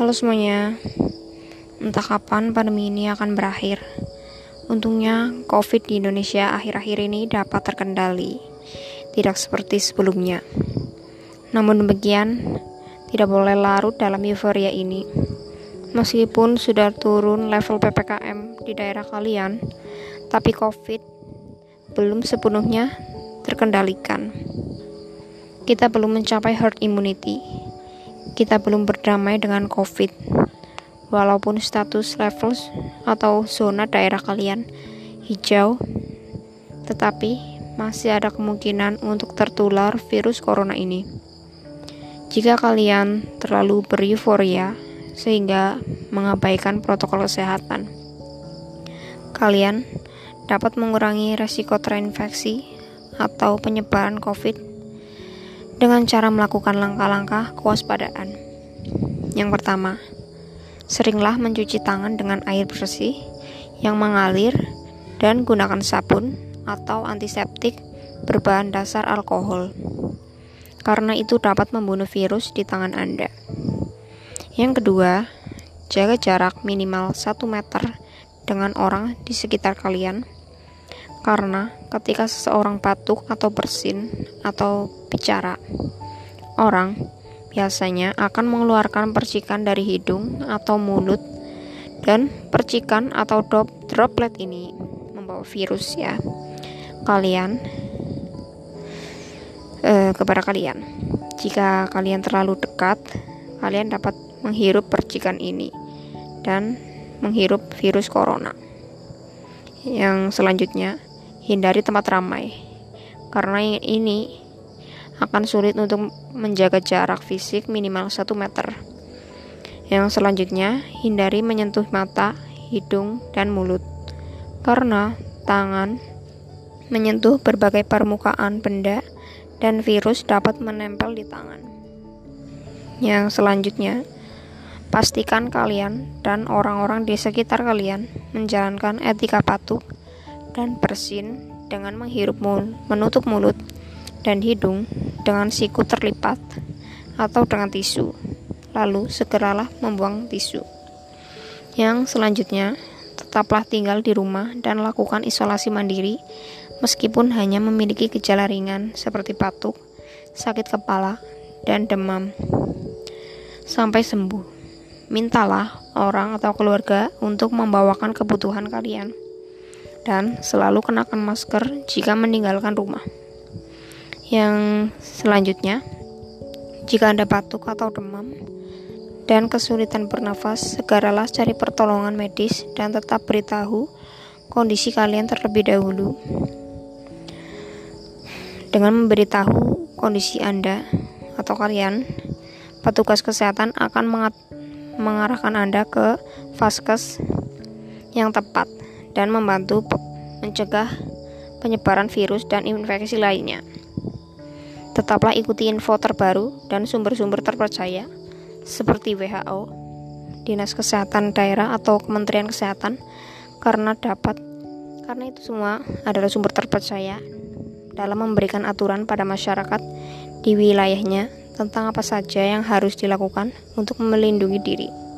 Halo semuanya, entah kapan pandemi ini akan berakhir. Untungnya, COVID di Indonesia akhir-akhir ini dapat terkendali, tidak seperti sebelumnya. Namun demikian, tidak boleh larut dalam euforia ini. Meskipun sudah turun level PPKM di daerah kalian, tapi COVID belum sepenuhnya terkendalikan. Kita belum mencapai herd immunity kita belum berdamai dengan COVID. Walaupun status level atau zona daerah kalian hijau, tetapi masih ada kemungkinan untuk tertular virus corona ini. Jika kalian terlalu bereuforia sehingga mengabaikan protokol kesehatan, kalian dapat mengurangi resiko terinfeksi atau penyebaran COVID dengan cara melakukan langkah-langkah kewaspadaan. Yang pertama, seringlah mencuci tangan dengan air bersih yang mengalir dan gunakan sabun atau antiseptik berbahan dasar alkohol. Karena itu dapat membunuh virus di tangan Anda. Yang kedua, jaga jarak minimal 1 meter dengan orang di sekitar kalian karena ketika seseorang batuk atau bersin atau bicara, orang biasanya akan mengeluarkan percikan dari hidung atau mulut dan percikan atau droplet ini membawa virus ya. Kalian eh, kepada kalian. Jika kalian terlalu dekat kalian dapat menghirup percikan ini dan menghirup virus corona. Yang selanjutnya hindari tempat ramai, karena ini akan sulit untuk menjaga jarak fisik minimal 1 meter. Yang selanjutnya, hindari menyentuh mata, hidung, dan mulut, karena tangan menyentuh berbagai permukaan benda dan virus dapat menempel di tangan. Yang selanjutnya, pastikan kalian dan orang-orang di sekitar kalian menjalankan etika patuh dan bersin dengan menghirup mul menutup mulut dan hidung dengan siku terlipat atau dengan tisu. Lalu segeralah membuang tisu. Yang selanjutnya, tetaplah tinggal di rumah dan lakukan isolasi mandiri meskipun hanya memiliki gejala ringan seperti batuk, sakit kepala, dan demam. Sampai sembuh. Mintalah orang atau keluarga untuk membawakan kebutuhan kalian dan selalu kenakan masker jika meninggalkan rumah. Yang selanjutnya, jika Anda batuk atau demam dan kesulitan bernafas, segeralah cari pertolongan medis dan tetap beritahu kondisi kalian terlebih dahulu. Dengan memberitahu kondisi Anda atau kalian, petugas kesehatan akan mengarahkan Anda ke vaskes yang tepat dan membantu mencegah penyebaran virus dan infeksi lainnya. Tetaplah ikuti info terbaru dan sumber-sumber terpercaya seperti WHO, Dinas Kesehatan Daerah atau Kementerian Kesehatan karena dapat karena itu semua adalah sumber terpercaya dalam memberikan aturan pada masyarakat di wilayahnya tentang apa saja yang harus dilakukan untuk melindungi diri.